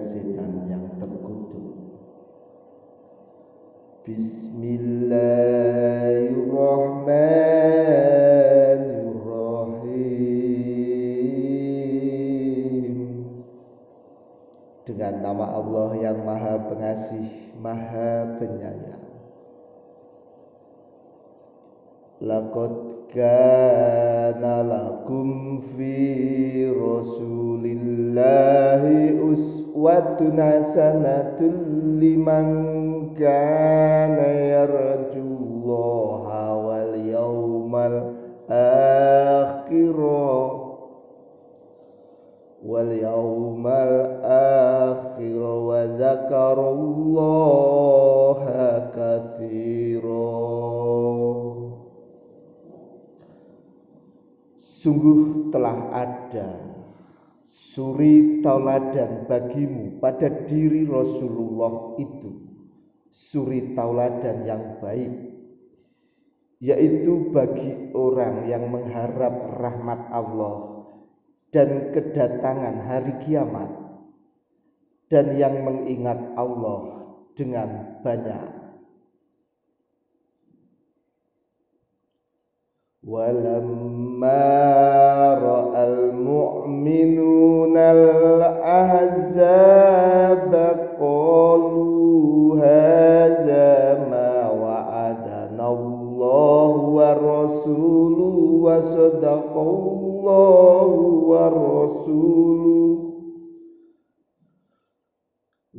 setan yang terkutuk. Bismillahirrahmanirrahim Dengan nama Allah yang maha pengasih, maha penyayang. Laqad kana lakum fi rasulillahi uswatun hasanatul liman kana yarjullaha wal yawmal akhir wa dzakarallaha Sungguh telah ada suri tauladan bagimu pada diri Rasulullah itu. Suri tauladan yang baik yaitu bagi orang yang mengharap rahmat Allah dan kedatangan hari kiamat dan yang mengingat Allah dengan banyak ولما راى المؤمنون الاحزاب قالوا هذا ما وعدنا الله ورسوله وصدق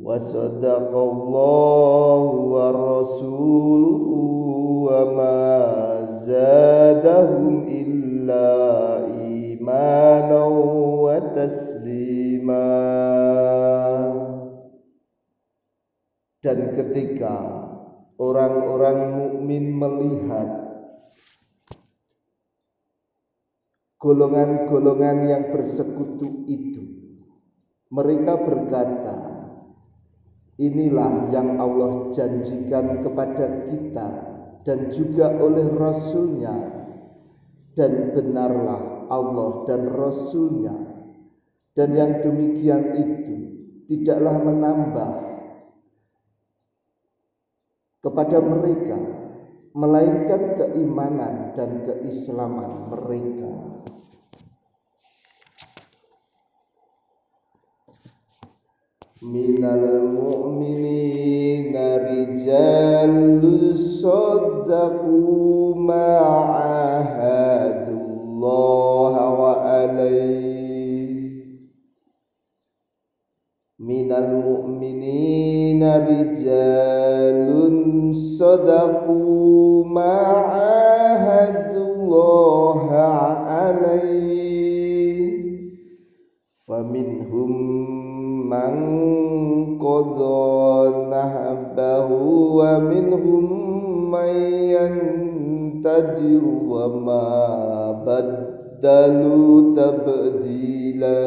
وصدق الله ورسوله وما زادهم إلا إيمانا وتسليما dan ketika orang-orang mukmin melihat golongan-golongan yang bersekutu itu mereka berkata inilah yang Allah janjikan kepada kita dan juga oleh Rasulnya. Dan benarlah Allah dan Rasulnya. Dan yang demikian itu tidaklah menambah kepada mereka melainkan keimanan dan keislaman mereka minal mu'minina rijalun saddaqu ma'ahadullah wa alaih minal mu'minina rijalun saddaqu ma'ahadullah alaih faminhum man من قضى نهبه ومنهم من ينتظر وما بدلوا تبديلا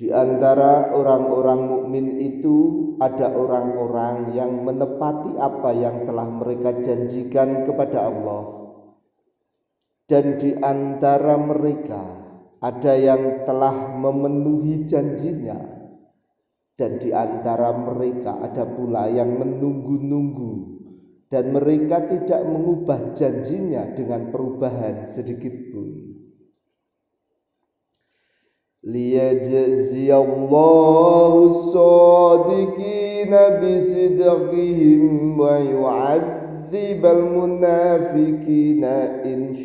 Di antara orang-orang mukmin itu ada orang-orang yang menepati apa yang telah mereka janjikan kepada Allah. Dan di antara mereka ada yang telah memenuhi janjinya. Dan di antara mereka ada pula yang menunggu-nunggu. Dan mereka tidak mengubah janjinya dengan perubahan sedikit pun. liyajziyallahu sadiqina bisidqihim wa yu'adzibal munafiqina in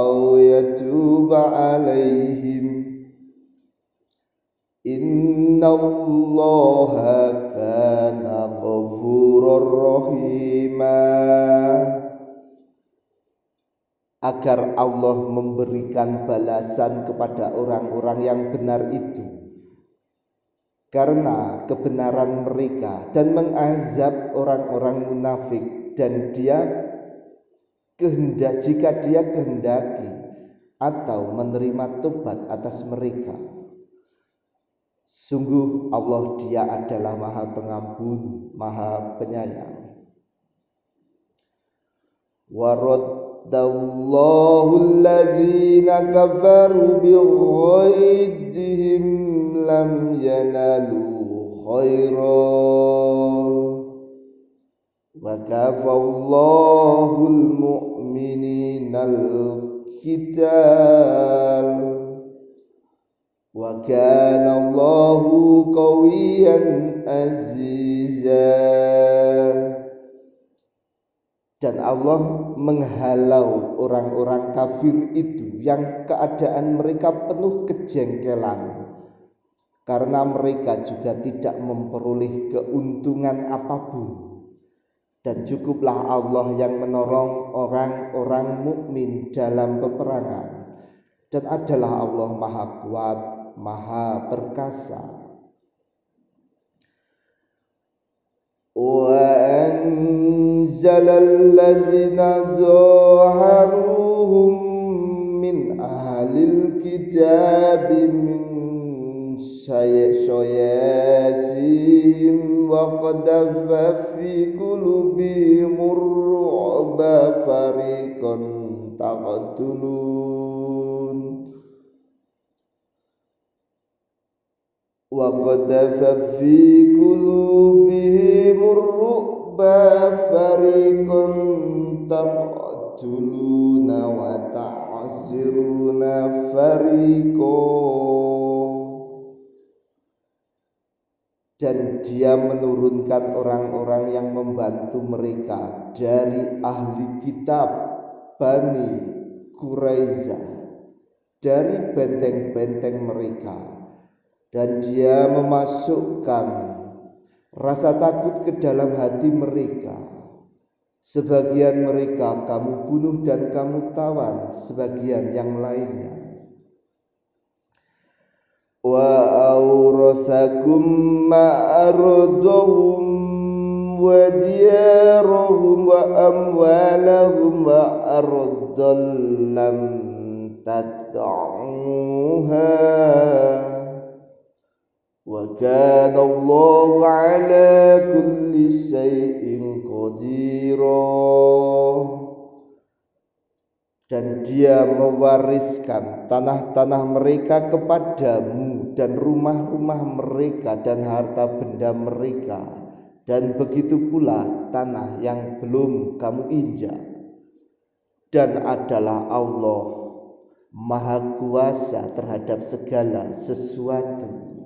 syaa'a aw yatuba alaihim Innallaha kana ghafurur rahima agar Allah memberikan balasan kepada orang-orang yang benar itu. Karena kebenaran mereka dan mengazab orang-orang munafik dan dia kehendak jika dia kehendaki atau menerima tobat atas mereka. Sungguh Allah dia adalah maha pengampun, maha penyayang. Waradallahu alladhina kafaru bighaidihim lam yanalu khairan al-qital wa kana Allahu qawiyan aziza dan Allah menghalau orang-orang kafir itu yang keadaan mereka penuh kejengkelan. Karena mereka juga tidak memperoleh keuntungan apa pun dan cukuplah Allah yang menolong orang-orang mukmin dalam peperangan. Dan adalah Allah maha kuat maha perkasa. Wa anzalal ladzina zaharuhum min ahlil kitab min وقذف في قلوبهم الرعب فريقا تقتلون. وقذف في قلوبهم الرعب فريقا تقتلون. Dia menurunkan orang-orang yang membantu mereka dari ahli kitab Bani Quraizah dari benteng-benteng mereka dan dia memasukkan rasa takut ke dalam hati mereka. Sebagian mereka kamu bunuh dan kamu tawan, sebagian yang lainnya. Wa awrathakum ma'ardahum wa diyarahum wa amwalahum wa ardallam tata'uha وكان الله على كل شيء dan dia mewariskan tanah-tanah mereka kepadamu dan rumah-rumah mereka dan harta benda mereka. Dan begitu pula tanah yang belum kamu injak. Dan adalah Allah maha kuasa terhadap segala sesuatu